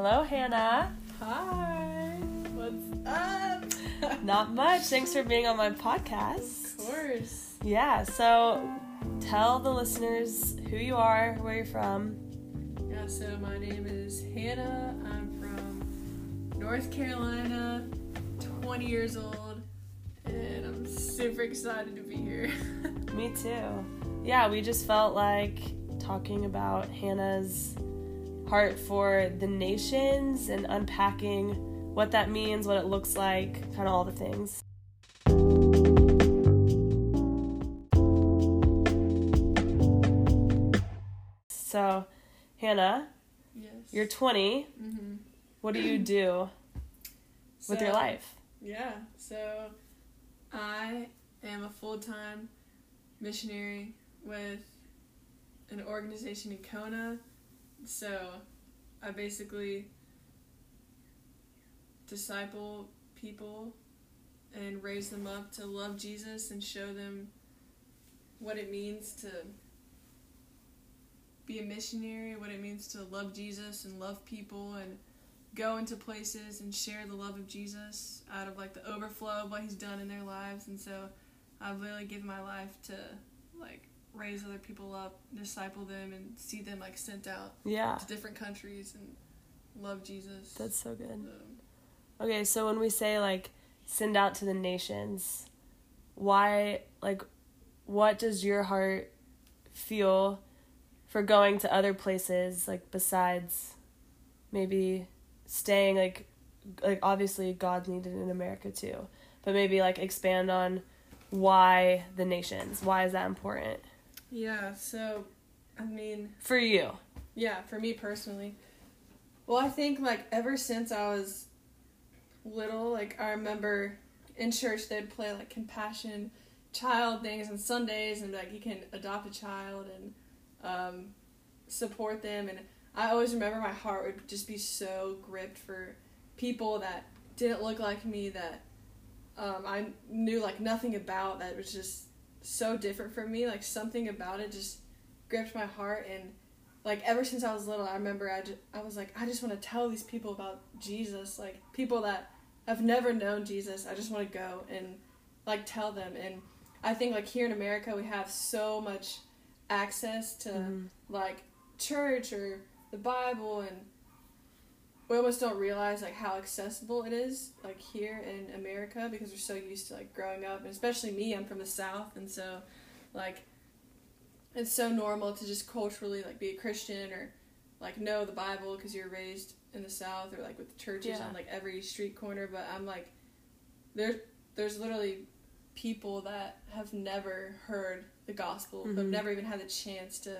Hello, Hannah. Hi. What's up? Not much. Thanks for being on my podcast. Of course. Yeah, so tell the listeners who you are, where you're from. Yeah, so my name is Hannah. I'm from North Carolina, 20 years old, and I'm super excited to be here. Me too. Yeah, we just felt like talking about Hannah's heart for the nations and unpacking what that means, what it looks like, kind of all the things. So, Hannah, yes. you're 20. hmm What do you do with your life? Yeah, so I am a full time missionary with an organization in Kona. So I basically disciple people and raise them up to love Jesus and show them what it means to be a missionary, what it means to love Jesus and love people and go into places and share the love of Jesus out of like the overflow of what he's done in their lives. And so I've literally given my life to like raise other people up, disciple them and see them like sent out Yeah, to different countries and love Jesus. that's so good. Um, Okay, so when we say like send out to the nations, why like what does your heart feel for going to other places like besides maybe staying like like obviously God's needed in America too, but maybe like expand on why the nations? Why is that important yeah, so I mean for you? Yeah, for me personally. Well, I think like ever since I was little, like I remember in church they'd play like compassion child things on Sundays and like you can adopt a child and um, support them and I always remember my heart would just be so gripped for people that didn't look like me that um, I knew like nothing about that it was just so different from me like something about it just gripped my heart and like ever since I was little, I remember I, just, I was like, I just want to tell these people about Jesus, like people that have never known Jesus. I just want to go and like tell them. And I think like here in America, we have so much access to Mhm. like church or the Bible, and we almost don't realize like how accessible it is like here in America because we're so used to like growing up, and especially me, I'm from the South, and so like it's so normal to just culturally like be a Christian or like know the Bible because you're raised in the South or like with the churches Yeah. on like every street corner. But I'm like, there's there's literally people that have never heard the gospel, who mm-hmm. have never even had the chance to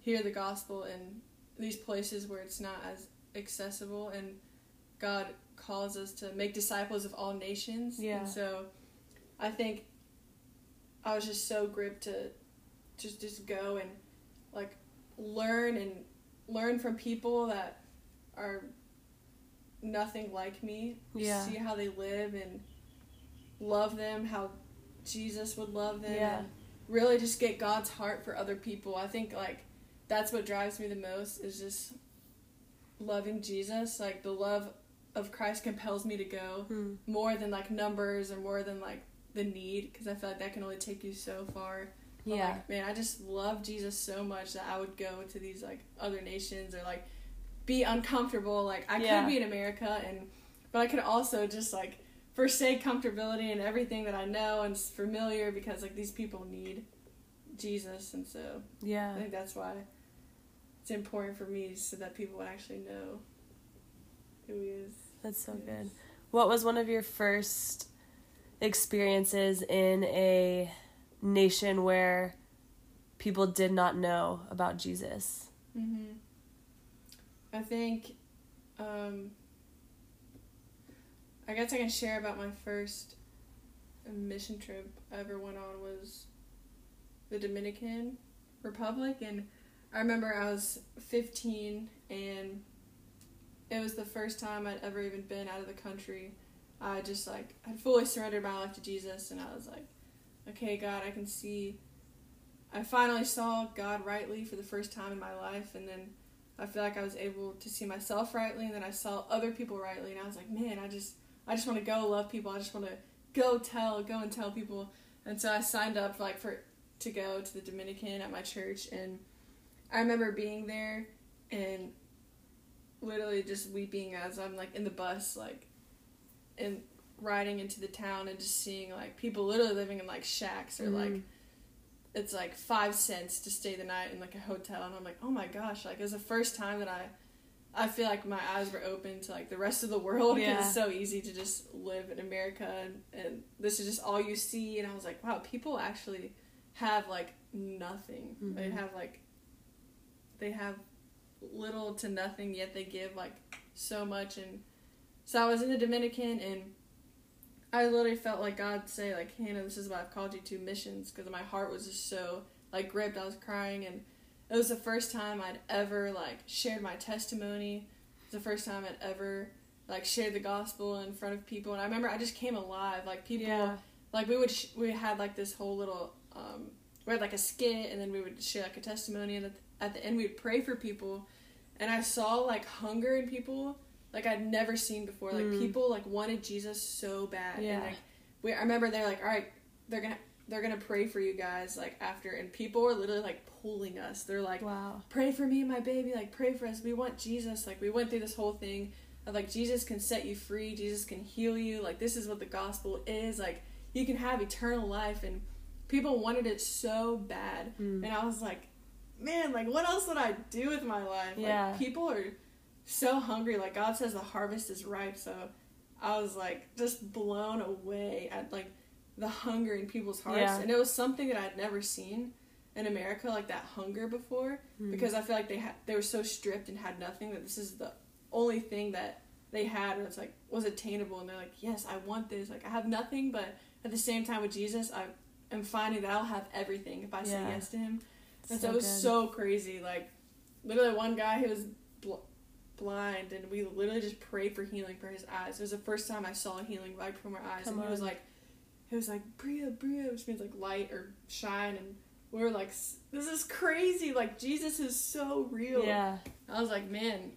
hear the gospel in these places where it's not as accessible. And God calls us to make disciples of all nations. Yeah. And so, I think I was just so gripped to just just go and like learn and learn from people that are nothing like me. Yeah. See how they live and love them, how Jesus would love them. Yeah. Really just get God's heart for other people. I think like that's what drives me the most is just loving Jesus. Like the love of Christ compels me to go Hmm. more than like numbers or more than like the need because I feel like that can only take you so far. But, Yeah. like, man, I just love Jesus so much that I would go to these like other nations or like be uncomfortable. Like I Yeah. could be in America and but I could also just like forsake comfortability and everything that I know and is familiar because like these people need Jesus and so Yeah. I think that's why it's important for me so that people would actually know who he is. That's so good. What was one of your first experiences in a nation where people did not know about Jesus? hmm I think, um, I guess I can share about my first mission trip I ever went on was the Dominican Republic, and I remember I was 15 and it was the first time I'd ever even been out of the country. I just like had fully surrendered my life to Jesus, and I was like, okay, God, I can see. I finally saw God rightly for the first time in my life, and then I feel like I was able to see myself rightly, and then I saw other people rightly, and I was like, man, I just I just want to go love people. I just want to go tell, go and tell people. And so I signed up like for to go to the Dominican at my church, and I remember being there and literally just weeping as I'm like in the bus, like, and riding into the town and just seeing like people literally living in like shacks or mm-hmm. like it's like five cents to stay the night in like a hotel and I'm like oh my gosh like it was the first time that I I feel like my eyes were open to like the rest of the world yeah. it's so easy to just live in America and, and this is just all you see and I was like wow people actually have like nothing mm-hmm. they have like they have little to nothing yet they give like so much and so I was in the Dominican and I literally felt like God say like Hannah, this is what I've called you to missions because my heart was just so like gripped. I was crying and it was the first time I'd ever like shared my testimony. It was the first time I'd ever like shared the gospel in front of people and I remember I just came alive. Like people, yeah. like we would sh- we had like this whole little um, we had like a skit and then we would share like a testimony and at the, at the end we'd pray for people and I saw like hunger in people like I'd never seen before. Like mm. people like wanted Jesus so bad. Yeah. And like we I remember they're like, all right, they're gonna they're gonna pray for you guys like after and people were literally like pulling us. They're like, Wow, pray for me and my baby, like pray for us. We want Jesus. Like we went through this whole thing of like Jesus can set you free, Jesus can heal you, like this is what the gospel is. Like you can have eternal life and people wanted it so bad. Mm. And I was like, Man, like what else would I do with my life? Yeah. Like people are so hungry. Like God says the harvest is ripe. So I was like just blown away at like the hunger in people's hearts. Yeah. And it was something that I'd never seen in America, like that hunger before. Mm. Because I feel like they had they were so stripped and had nothing that this is the only thing that they had was like was attainable and they're like, Yes, I want this. Like I have nothing but at the same time with Jesus I am finding that I'll have everything if I say yes to him. And so, so it was good. so crazy. Like literally one guy who was bl- blind, and we literally just prayed for healing for his eyes. It was the first time I saw healing right from our eyes, Come and on. he was like, he was like Bria, Bria, which means like light or shine, and we were like, this is crazy. Like Jesus is so real. Yeah. I was like, man,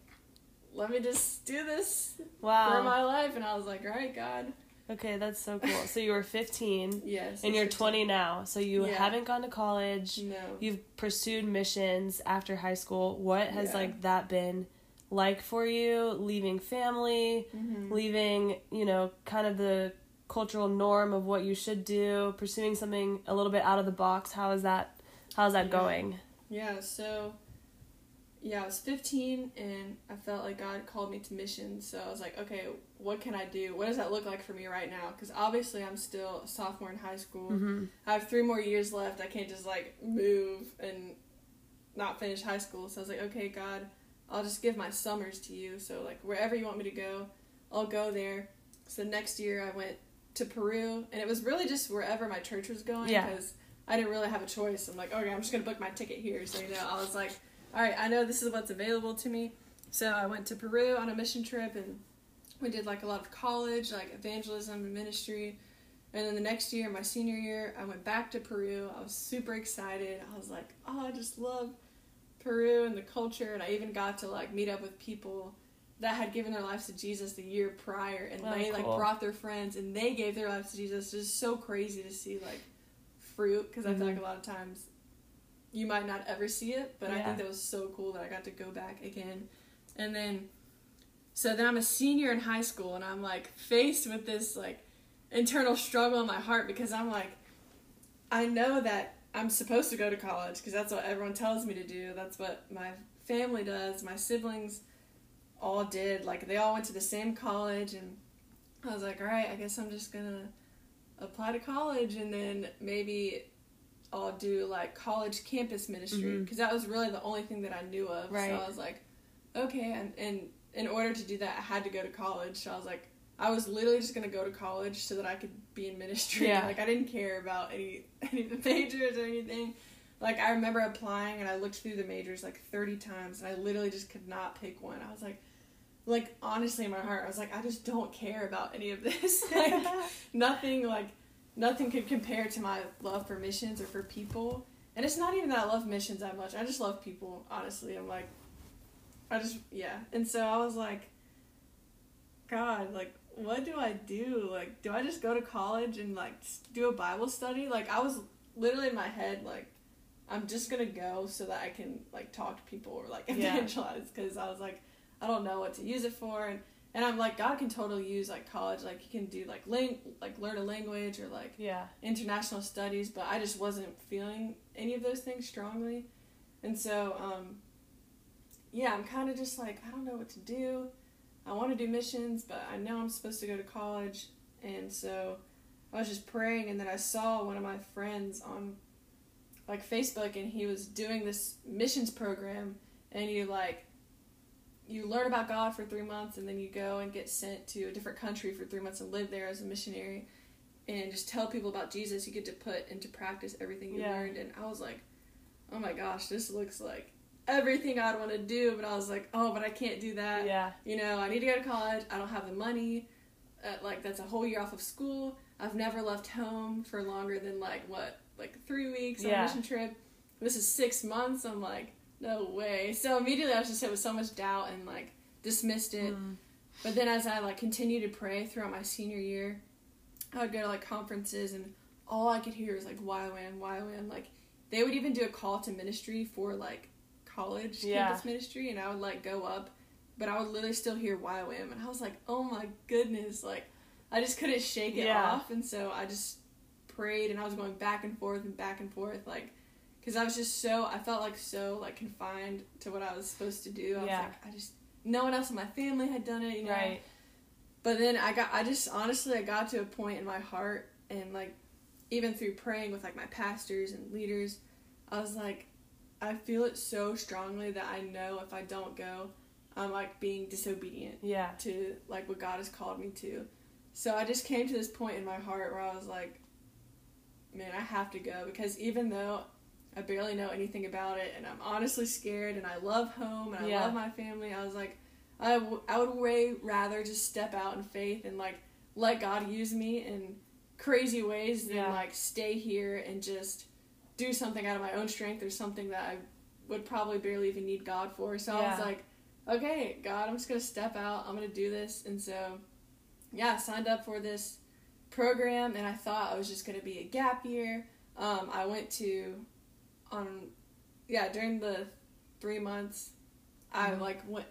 let me just do this wow. for my life, and I was like, all right, God. Okay, that's so cool. So you were 15. yes. And you're 20 now. So you yeah. haven't gone to college. No. You've pursued missions after high school. What has yeah. like that been like for you leaving family mm-hmm. leaving you know kind of the cultural norm of what you should do pursuing something a little bit out of the box how is that how's that yeah. going yeah so yeah i was 15 and i felt like god called me to missions so i was like okay what can i do what does that look like for me right now because obviously i'm still a sophomore in high school mm-hmm. i have three more years left i can't just like move and not finish high school so i was like okay god I'll just give my summers to you. So like wherever you want me to go, I'll go there. So next year I went to Peru, and it was really just wherever my church was going because yeah. I didn't really have a choice. I'm like, okay, I'm just gonna book my ticket here. So you know, I was like, all right, I know this is what's available to me. So I went to Peru on a mission trip, and we did like a lot of college, like evangelism and ministry. And then the next year, my senior year, I went back to Peru. I was super excited. I was like, oh, I just love Peru and the culture, and I even got to like meet up with people that had given their lives to Jesus the year prior, and oh, they cool. like brought their friends and they gave their lives to Jesus. It's just so crazy to see like fruit because mm-hmm. I feel like mm-hmm. a lot of times you might not ever see it, but yeah. I think that was so cool that I got to go back again, and then so then I'm a senior in high school and I'm like faced with this like internal struggle in my heart because I'm like I know that I'm supposed to go to college because that's what everyone tells me to do. That's what my family does. My siblings all did. Like they all went to the same college, and I was like, all right, I guess I'm just gonna apply to college, and then maybe I'll do like college campus ministry because mm-hmm. that was really the only thing that I knew of. Right. So I was like, okay, and, and in order to do that, I had to go to college. So I was like, I was literally just gonna go to college so that I could be in ministry. Yeah. Like I didn't care about any any of the majors or anything. Like I remember applying and I looked through the majors like thirty times and I literally just could not pick one. I was like like honestly in my heart I was like I just don't care about any of this. like nothing like nothing could compare to my love for missions or for people. And it's not even that I love missions that much. I just love people, honestly. I'm like I just yeah, and so I was like, God, like, what do I do? Like, do I just go to college and like do a Bible study? Like, I was literally in my head like, I'm just gonna go so that I can like talk to people or like evangelize because I was like, I don't know what to use it for, and and I'm like, God can totally use like college, like you can do like ling- like learn a language or like Yeah. international studies, but I just wasn't feeling any of those things strongly. And so, um, yeah, I'm kind of just like, I don't know what to do. I want to do missions, but I know I'm supposed to go to college. And so I was just praying, and then I saw one of my friends on like Facebook, and he was doing this missions program, and you like, you learn about God for three months, and then you go and get sent to a different country for three months and live there as a missionary and just tell people about Jesus, you get to put into practice everything you Yeah. learned. And I was like, oh my gosh, this looks like everything I'd want to do. But I was like, oh, but I can't do that. Yeah. You know, I need to go to college. I don't have the money. Uh, like, that's a whole year off of school. I've never left home for longer than, like, what, like three weeks on Yeah. a mission trip. This is six months. I'm like, no way. So immediately I was just hit with so much doubt and, like, dismissed it. Mm. But then as I like continued to pray throughout my senior year, I would go to like conferences and all I could hear was like YWAM, YWAM. Like they would even do a call to ministry for like college Yeah. campus ministry and I would like go up, but I would literally still hear YWAM and I was like, oh my goodness, like I just couldn't shake it Yeah. off and so I just prayed and I was going back and forth and back and forth like because I was just so I felt like so like confined to what I was supposed to do. I Yeah. was like I just no one else in my family had done it, you know. Right. But then I got I just honestly I got to a point in my heart and like even through praying with like my pastors and leaders, I was like I feel it so strongly that I know if I don't go, I'm like being disobedient Yeah. to like what God has called me to. So I just came to this point in my heart where I was like, man, I have to go because even though I barely know anything about it and I'm honestly scared and I love home and I Yeah. love my family, I was like, I, w- I would way rather just step out in faith and like let God use me in crazy ways than Yeah. like stay here and just do something out of my own strength or something that I would probably barely even need God for. So I was like, okay, God, I'm just gonna step out. I'm gonna do this, and so yeah, I signed up for this program, and I thought I was just gonna be a gap year. Um, I went to on yeah during the three months, I Mhm. like went.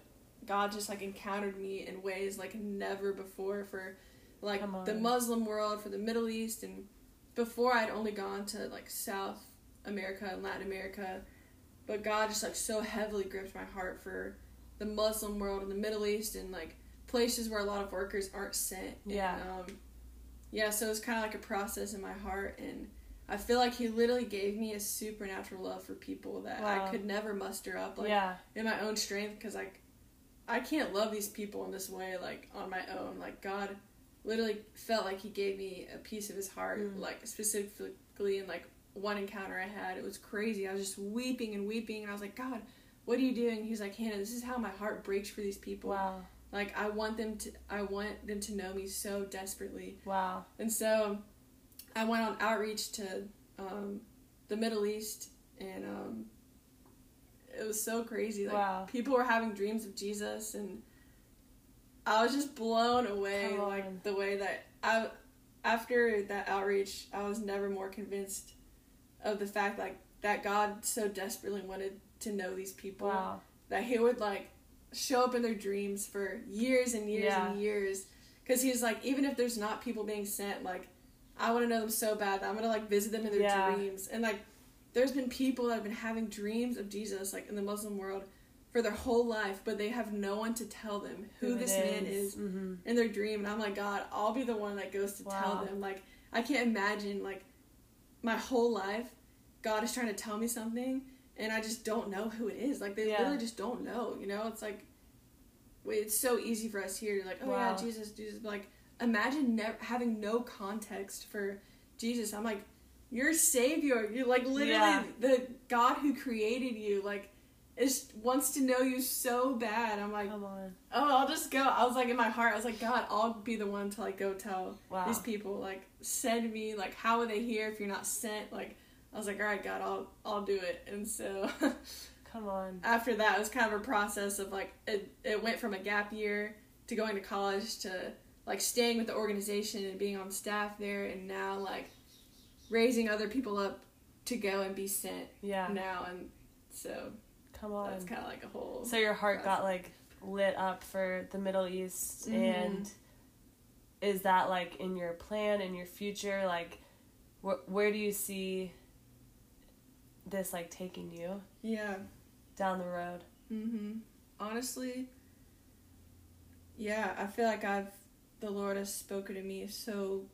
God just like encountered me in ways like never before for like the. Muslim world, for the Middle East, and before I'd only gone to like South America and Latin America, but God just like so heavily gripped my heart for the Muslim world and the Middle East and like places where a lot of workers aren't sent. Yeah. And, um, yeah, so it was kind of like a process in my heart, and I feel like He literally gave me a supernatural love for people that Wow. I could never muster up like yeah. in my own strength because like I can't love these people in this way like on my own. Like God literally felt like He gave me a piece of His heart, Mm. like specifically in like one encounter I had. It was crazy. I was just weeping and weeping, and I was like, God, what are you doing? He's like, Hannah, this is how my heart breaks for these people. Wow. Like I want them to, I want them to know me so desperately. Wow. And so I went on outreach to um, the Middle East, and um, it was so crazy. Like Wow. people were having dreams of Jesus, and I was just blown away. Like the way that I, after that outreach, I was never more convinced of the fact like that God so desperately wanted to know these people Wow. that he would like show up in their dreams for years and years Yeah. and years because he's like even if there's not people being sent like i want to know them so bad that i'm gonna like visit them in their Yeah. dreams and like there's been people that have been having dreams of jesus like in the muslim world for their whole life but they have no one to tell them who, it this man is Mm-hmm. in their dream and i'm like god i'll be the one that goes to tell them like i can't imagine like my whole life god is trying to tell me something and i just don't know who it is like they Yeah. literally just don't know you know it's like wait it's so easy for us here to like oh Wow. yeah jesus jesus but like imagine never having no context for jesus i'm like your savior you're like literally Yeah. the god who created you like is wants to know you so bad i'm like Come on. oh, I'll just go. I was like in my heart, I was like, God, I'll be the one to like go tell Wow. these people, like send me, like how are they here if you're not sent? Like I was like, all right, God, I'll I'll do it. And so Come on. after that, it was kind of a process of like it, it went from a gap year to going to college to like staying with the organization and being on staff there, and now like raising other people up to go and be sent Yeah. now, and so Come on. that's kind of like a whole. So your heart got like lit up for the Middle East, Mhm. and is that like in your plan in your future? Like, wh- where do you see this like taking you yeah. down the road? Mm-hmm. Honestly, yeah, I feel like I've the Lord has spoken to me so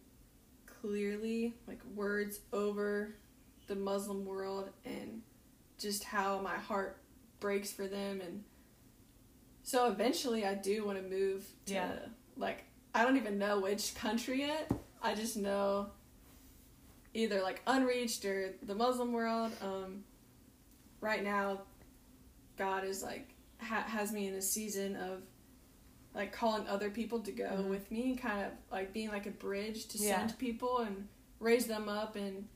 clearly, like words over the Muslim world and just how my heart breaks for them and so eventually I do want to move to Yeah. like I don't even know which country yet. I just know either like unreached or the Muslim world. Um right now God is like ha- has me in a season of like calling other people to go Mhm. with me and kind of like being like a bridge to Yeah. send people and raise them up and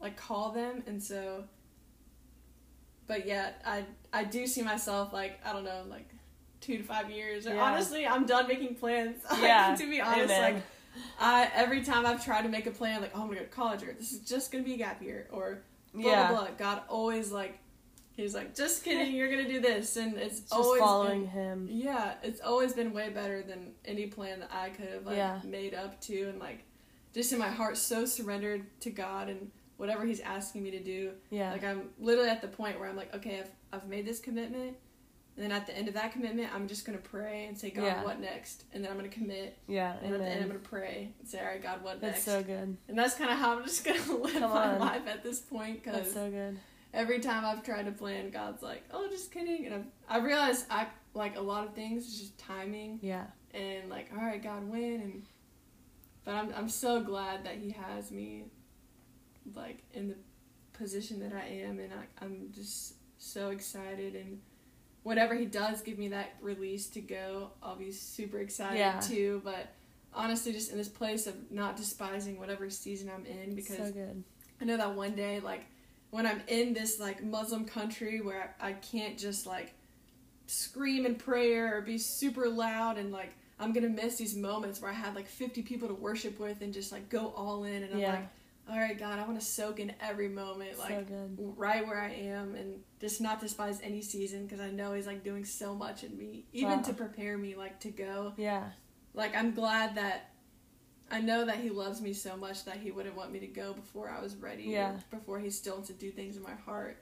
like call them and so but yeah I I do see myself like I don't know like 2 to 5 years Yeah. honestly I'm done making plans Yeah. to be honest Amen. like I every time I've tried to make a plan like oh I'm to go to college or this is just going to be a gap year or blah yeah, blah blah. God always like he's like, just kidding, you're gonna do this, and it's just always following been, him. yeah, it's always been way better than any plan that I could have like Yeah. made up to, and like just in my heart so surrendered to God and whatever He's asking me to do. Yeah, Like I'm literally at the point where I'm like, okay, I've I've made this commitment. And then at the end of that commitment, I'm just gonna pray and say, God, Yeah. what next? And then I'm gonna commit, yeah, and at the end, I'm gonna pray and say, all right, God, what That's next? so good. and that's kind of how I'm just gonna live my life at this point because That's so good. Every time I've tried to plan, God's like, "Oh, just kidding," and I've, I realize I like a lot of things is just timing Yeah, and like, all right, God, win, and but I'm I'm so glad that He has me like in the position that I am, and I, I'm just so excited and. Whenever he does give me that release to go, I'll be super excited Yeah. too. But honestly, just in this place of not despising whatever season I'm in, because so good. I know that one day, like, when I'm in this, like, Muslim country where I, I can't just, like, scream in prayer or be super loud and, like, I'm gonna miss these moments where I had, like, 50 people to worship with and just, like, go all in. And I'm Yeah. like, all right, God, I want to soak in every moment, like, good. right where I am and just not despise any season because I know He's, like, doing so much in me, even Wow. to prepare me, like, to go Yeah, like I'm glad that I know that he loves me so much that he wouldn't want me to go before I was ready. Yeah. Before he still to do things in my heart.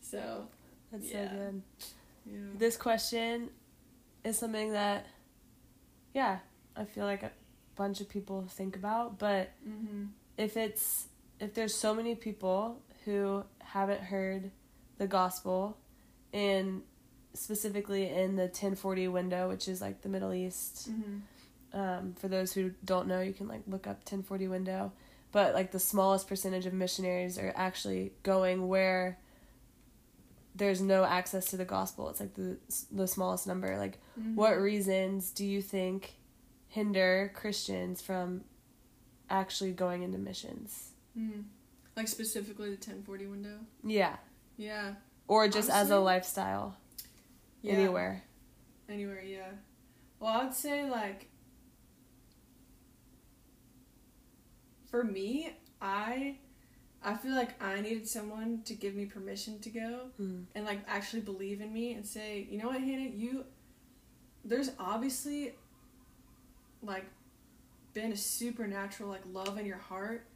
So that's Yeah. so good. yeah. This question is something that, yeah, I feel like a bunch of people think about, but Mm-hmm. if it's if there's so many people who haven't heard the gospel and specifically in the 1040 window which is like the middle east Mm-hmm. Um, for those who don't know you can like look up 1040 window but like the smallest percentage of missionaries are actually going where there's no access to the gospel it's like the the smallest number like Mm-hmm. what reasons do you think hinder christians from actually going into missions Mm-hmm. Like specifically the 1040 window. yeah Yeah. or just as a lifestyle Yeah. anywhere Anywhere, yeah. Well, I would say like for me, I I feel like I needed someone to give me permission to go. mm. and like actually believe in me and say, you know what, Hannah, you there's obviously like been a supernatural like love in your heart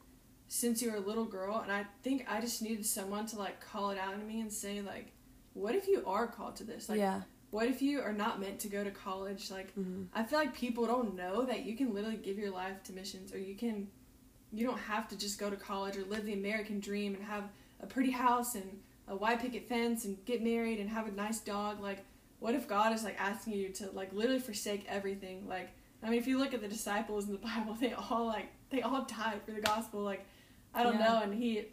since you were a little girl and I think I just needed someone to like call it out in me and say like what if you are called to this? Like yeah what if you are not meant to go to college? Like hmm I feel like people don't know that you can literally give your life to missions or you can you don't have to just go to college or live the American dream and have a pretty house and a white picket fence and get married and have a nice dog. Like what if God is like asking you to like literally forsake everything? Like I mean if you look at the disciples in the Bible they all like they all died for the gospel. Like I don't Yeah. know. And he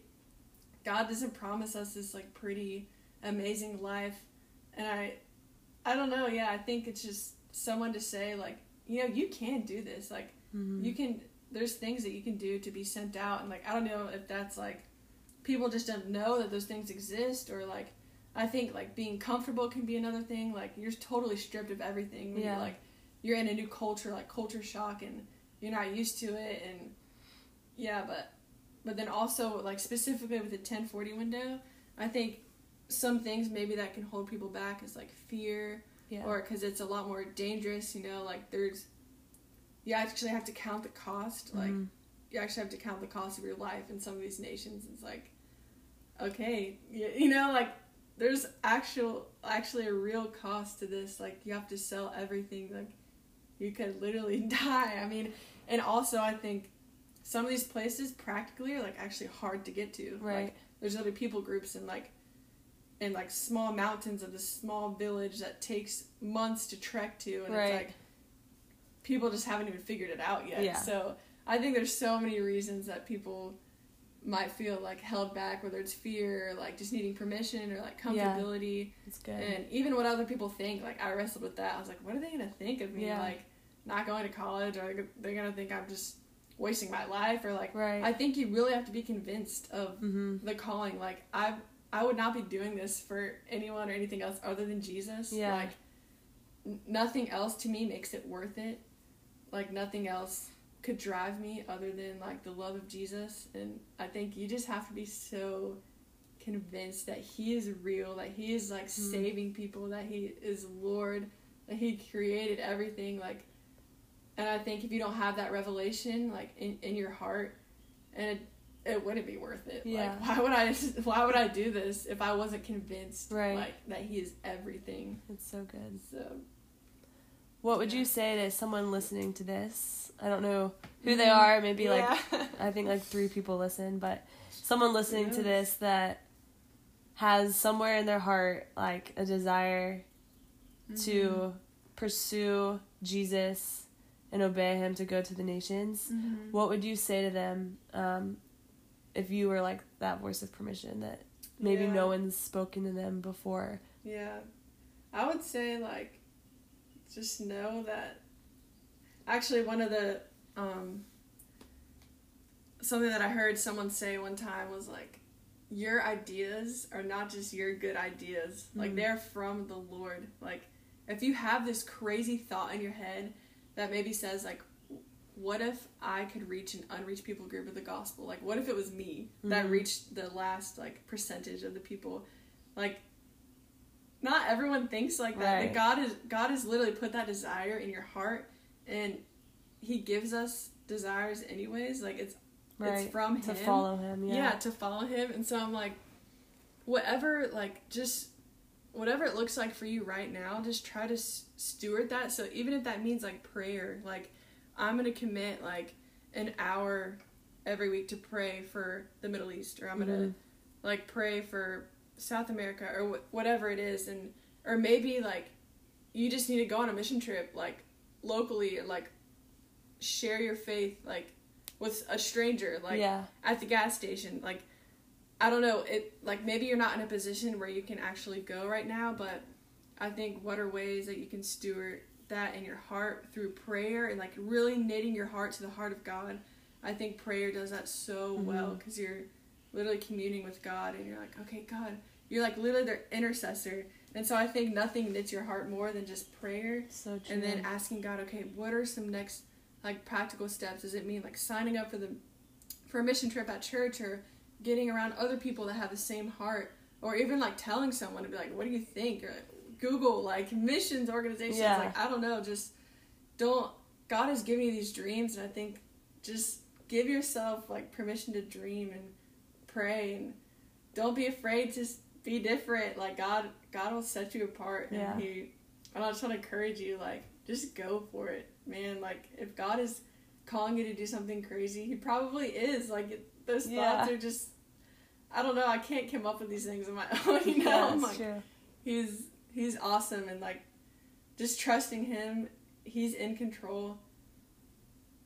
God doesn't promise us this like pretty amazing life. And I I don't know. Yeah I think it's just someone to say like you know you can do this. Like hmm you can there's things that you can do to be sent out and like i don't know if that's like people just don't know that those things exist or like I think like being comfortable can be another thing. Like you're totally stripped of everything when Yeah. you're like you're in a new culture, like culture shock, and you're not used to it, and yeah, but but then also like specifically with the 1040 window, I think some things maybe that can hold people back is like fear Yeah. or because it's a lot more dangerous. You know, like there's you actually have to count the cost, like Mhm. you actually have to count the cost of your life in some of these nations. It's like, okay, you, you know, like there's actual, actually a real cost to this. Like you have to sell everything. Like you could literally die. I mean, and also I think some of these places practically are like actually hard to get to. Right. Like, there's other people groups in like in like small mountains of this small village that takes months to trek to, and Right. it's like people just haven't even figured it out yet. Yeah. So I think there's so many reasons that people might feel like held back, whether it's fear, or like just needing permission, or like Yeah. comfortability, It's good. and even what other people think. Like I wrestled with that. I was like, what are they gonna think of me? Yeah. Like not going to college, or they're gonna think I'm just wasting my life, or like right. I think you really have to be convinced of mm-hmm. the calling. Like I, I would not be doing this for anyone or anything else other than Jesus. Yeah. Like n- nothing else to me makes it worth it. Like nothing else could drive me other than like the love of Jesus. And I think you just have to be so convinced that He is real, that He is like Mhm. saving people, that He is Lord, that He created everything. Like, and I think if you don't have that revelation like in in your heart, and it, it wouldn't be worth it. Yeah. Like, why would I? Why would I do this if I wasn't convinced, Right. like that He is everything? It's so good. So What would you say to someone listening to this? I don't know who they are. Maybe like I think like three people listen, but someone listening to this that has somewhere in their heart like a desire Mm-hmm. to pursue Jesus and obey him to go to the nations. Mhm. What would you say to them um, if you were like that voice of permission that maybe Yeah. no one's spoken to them before? Yeah. I would say like just know that actually one of the um something that I heard someone say one time was like your ideas are not just your good ideas. Like Mhm. they're from the Lord. Like if you have this crazy thought in your head that maybe says like what if I could reach an unreached people group with the gospel? Like what if it was me that Mhm. reached the last like percentage of the people? Like not everyone thinks like that. Right. Like God is God has literally put that desire in your heart and he gives us desires anyways. Like it's Right. it's from to him. follow him. Yeah. Yeah. to follow him. And so I'm like, whatever, like, just whatever it looks like for you right now, just try to s- steward that. So even if that means like prayer, like, I'm going to commit like an hour every week to pray for the Middle East, or I'm going to Mhm. like pray for South America, or wh- whatever it is. And, or maybe like you just need to go on a mission trip, like, locally, and like share your faith, like, with a stranger, like, yeah. at the gas station like i don't know it like maybe you're not in a position where you can actually go right now but i think what are ways that you can steward that in your heart through prayer and like really knitting your heart to the heart of god i think prayer does that so well Mhm. because you're literally communing with god and you're like okay god you're like literally their intercessor and so i think nothing knits your heart more than just prayer So true. and then asking God, okay, what are some next like practical steps? Does it mean like signing up for the for a mission trip at church or getting around other people that have the same heart or even like telling someone to be like, what do you think? Or like, Google like missions organizations. Yeah. Like I don't know, just don't. God has given you these dreams, and I think just give yourself like permission to dream and pray and don't be afraid to be different. Like God, God will set you apart, and Yeah. He. And I just want to encourage you, like, just go for it, man. Like, if God is calling you to do something crazy, He probably is. Like, it, those Yeah. thoughts are just. I don't know. I can't come up with these things on my own. You know, yeah, like, true. he's he's awesome, and like, just trusting Him, He's in control.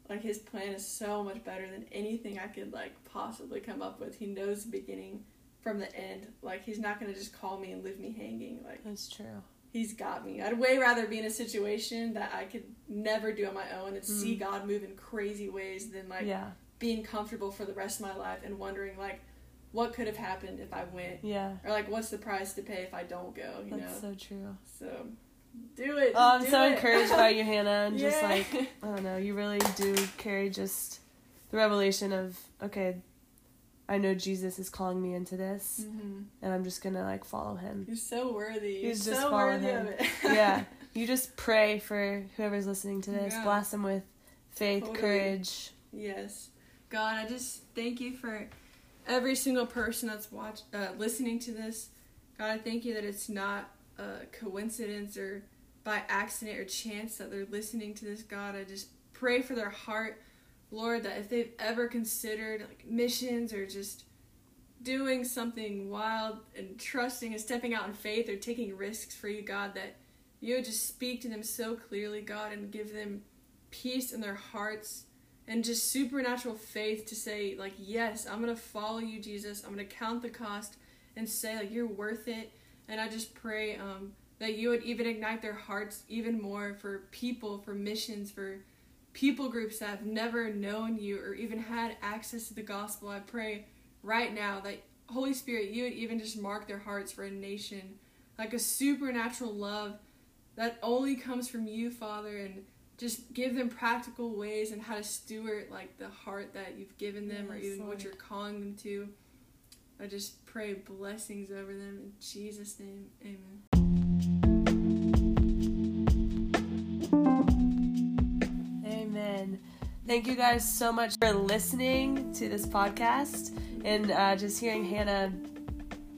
Like his plan is so much better than anything I could like possibly come up with. He knows the beginning from the end. Like he's not gonna just call me and leave me hanging. Like That's true. he's got me. I'd way rather be in a situation that I could never do on my own and see Mhm. God move in crazy ways than like yeah. being comfortable for the rest of my life and wondering like what could have happened if I went, Yeah. or like what's the price to pay if I don't go. You That's know, so true. so do it. Oh, I'm just so it. encouraged by you, Hannah, and just Yeah. like I don't know, you really do carry just the revelation of okay, I know Jesus is calling me into this, Mhm. and I'm just gonna like follow him. You're so worthy. You're He's just so worthy him. of it. yeah, you just pray for whoever's listening to this. Yeah. Bless them with faith, Totally. courage. Yes. God, I just thank you for every single person that's watch uh, listening to this. God, I thank you that it's not a coincidence or by accident or chance that they're listening to this. God, I just pray for their heart, Lord, that if they've ever considered like missions or just doing something wild and trusting and stepping out in faith or taking risks for you, God, that you would just speak to them so clearly, God, and give them peace in their hearts and just supernatural faith to say like yes i'm gonna follow you jesus i'm gonna count the cost and say like you're worth it and i just pray um, that you would even ignite their hearts even more for people for missions for people groups that have never known you or even had access to the gospel i pray right now that holy spirit you would even just mark their hearts for a nation like a supernatural love that only comes from you father and just give them practical ways and how to steward like the heart that you've given them or even Lord. what you're calling them to. I just pray blessings over them in Jesus' name. Amen. Amen. Thank you guys so much for listening to this podcast and uh, just hearing Hannah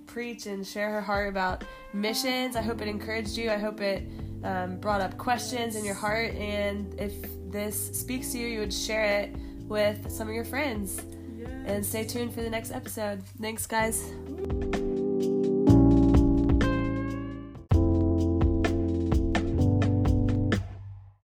preach and share her heart about missions. I hope it encouraged you. I hope it um, brought up questions in your heart. And if this speaks to you, you would share it with some of your friends. And stay tuned for the next episode. Thanks, guys.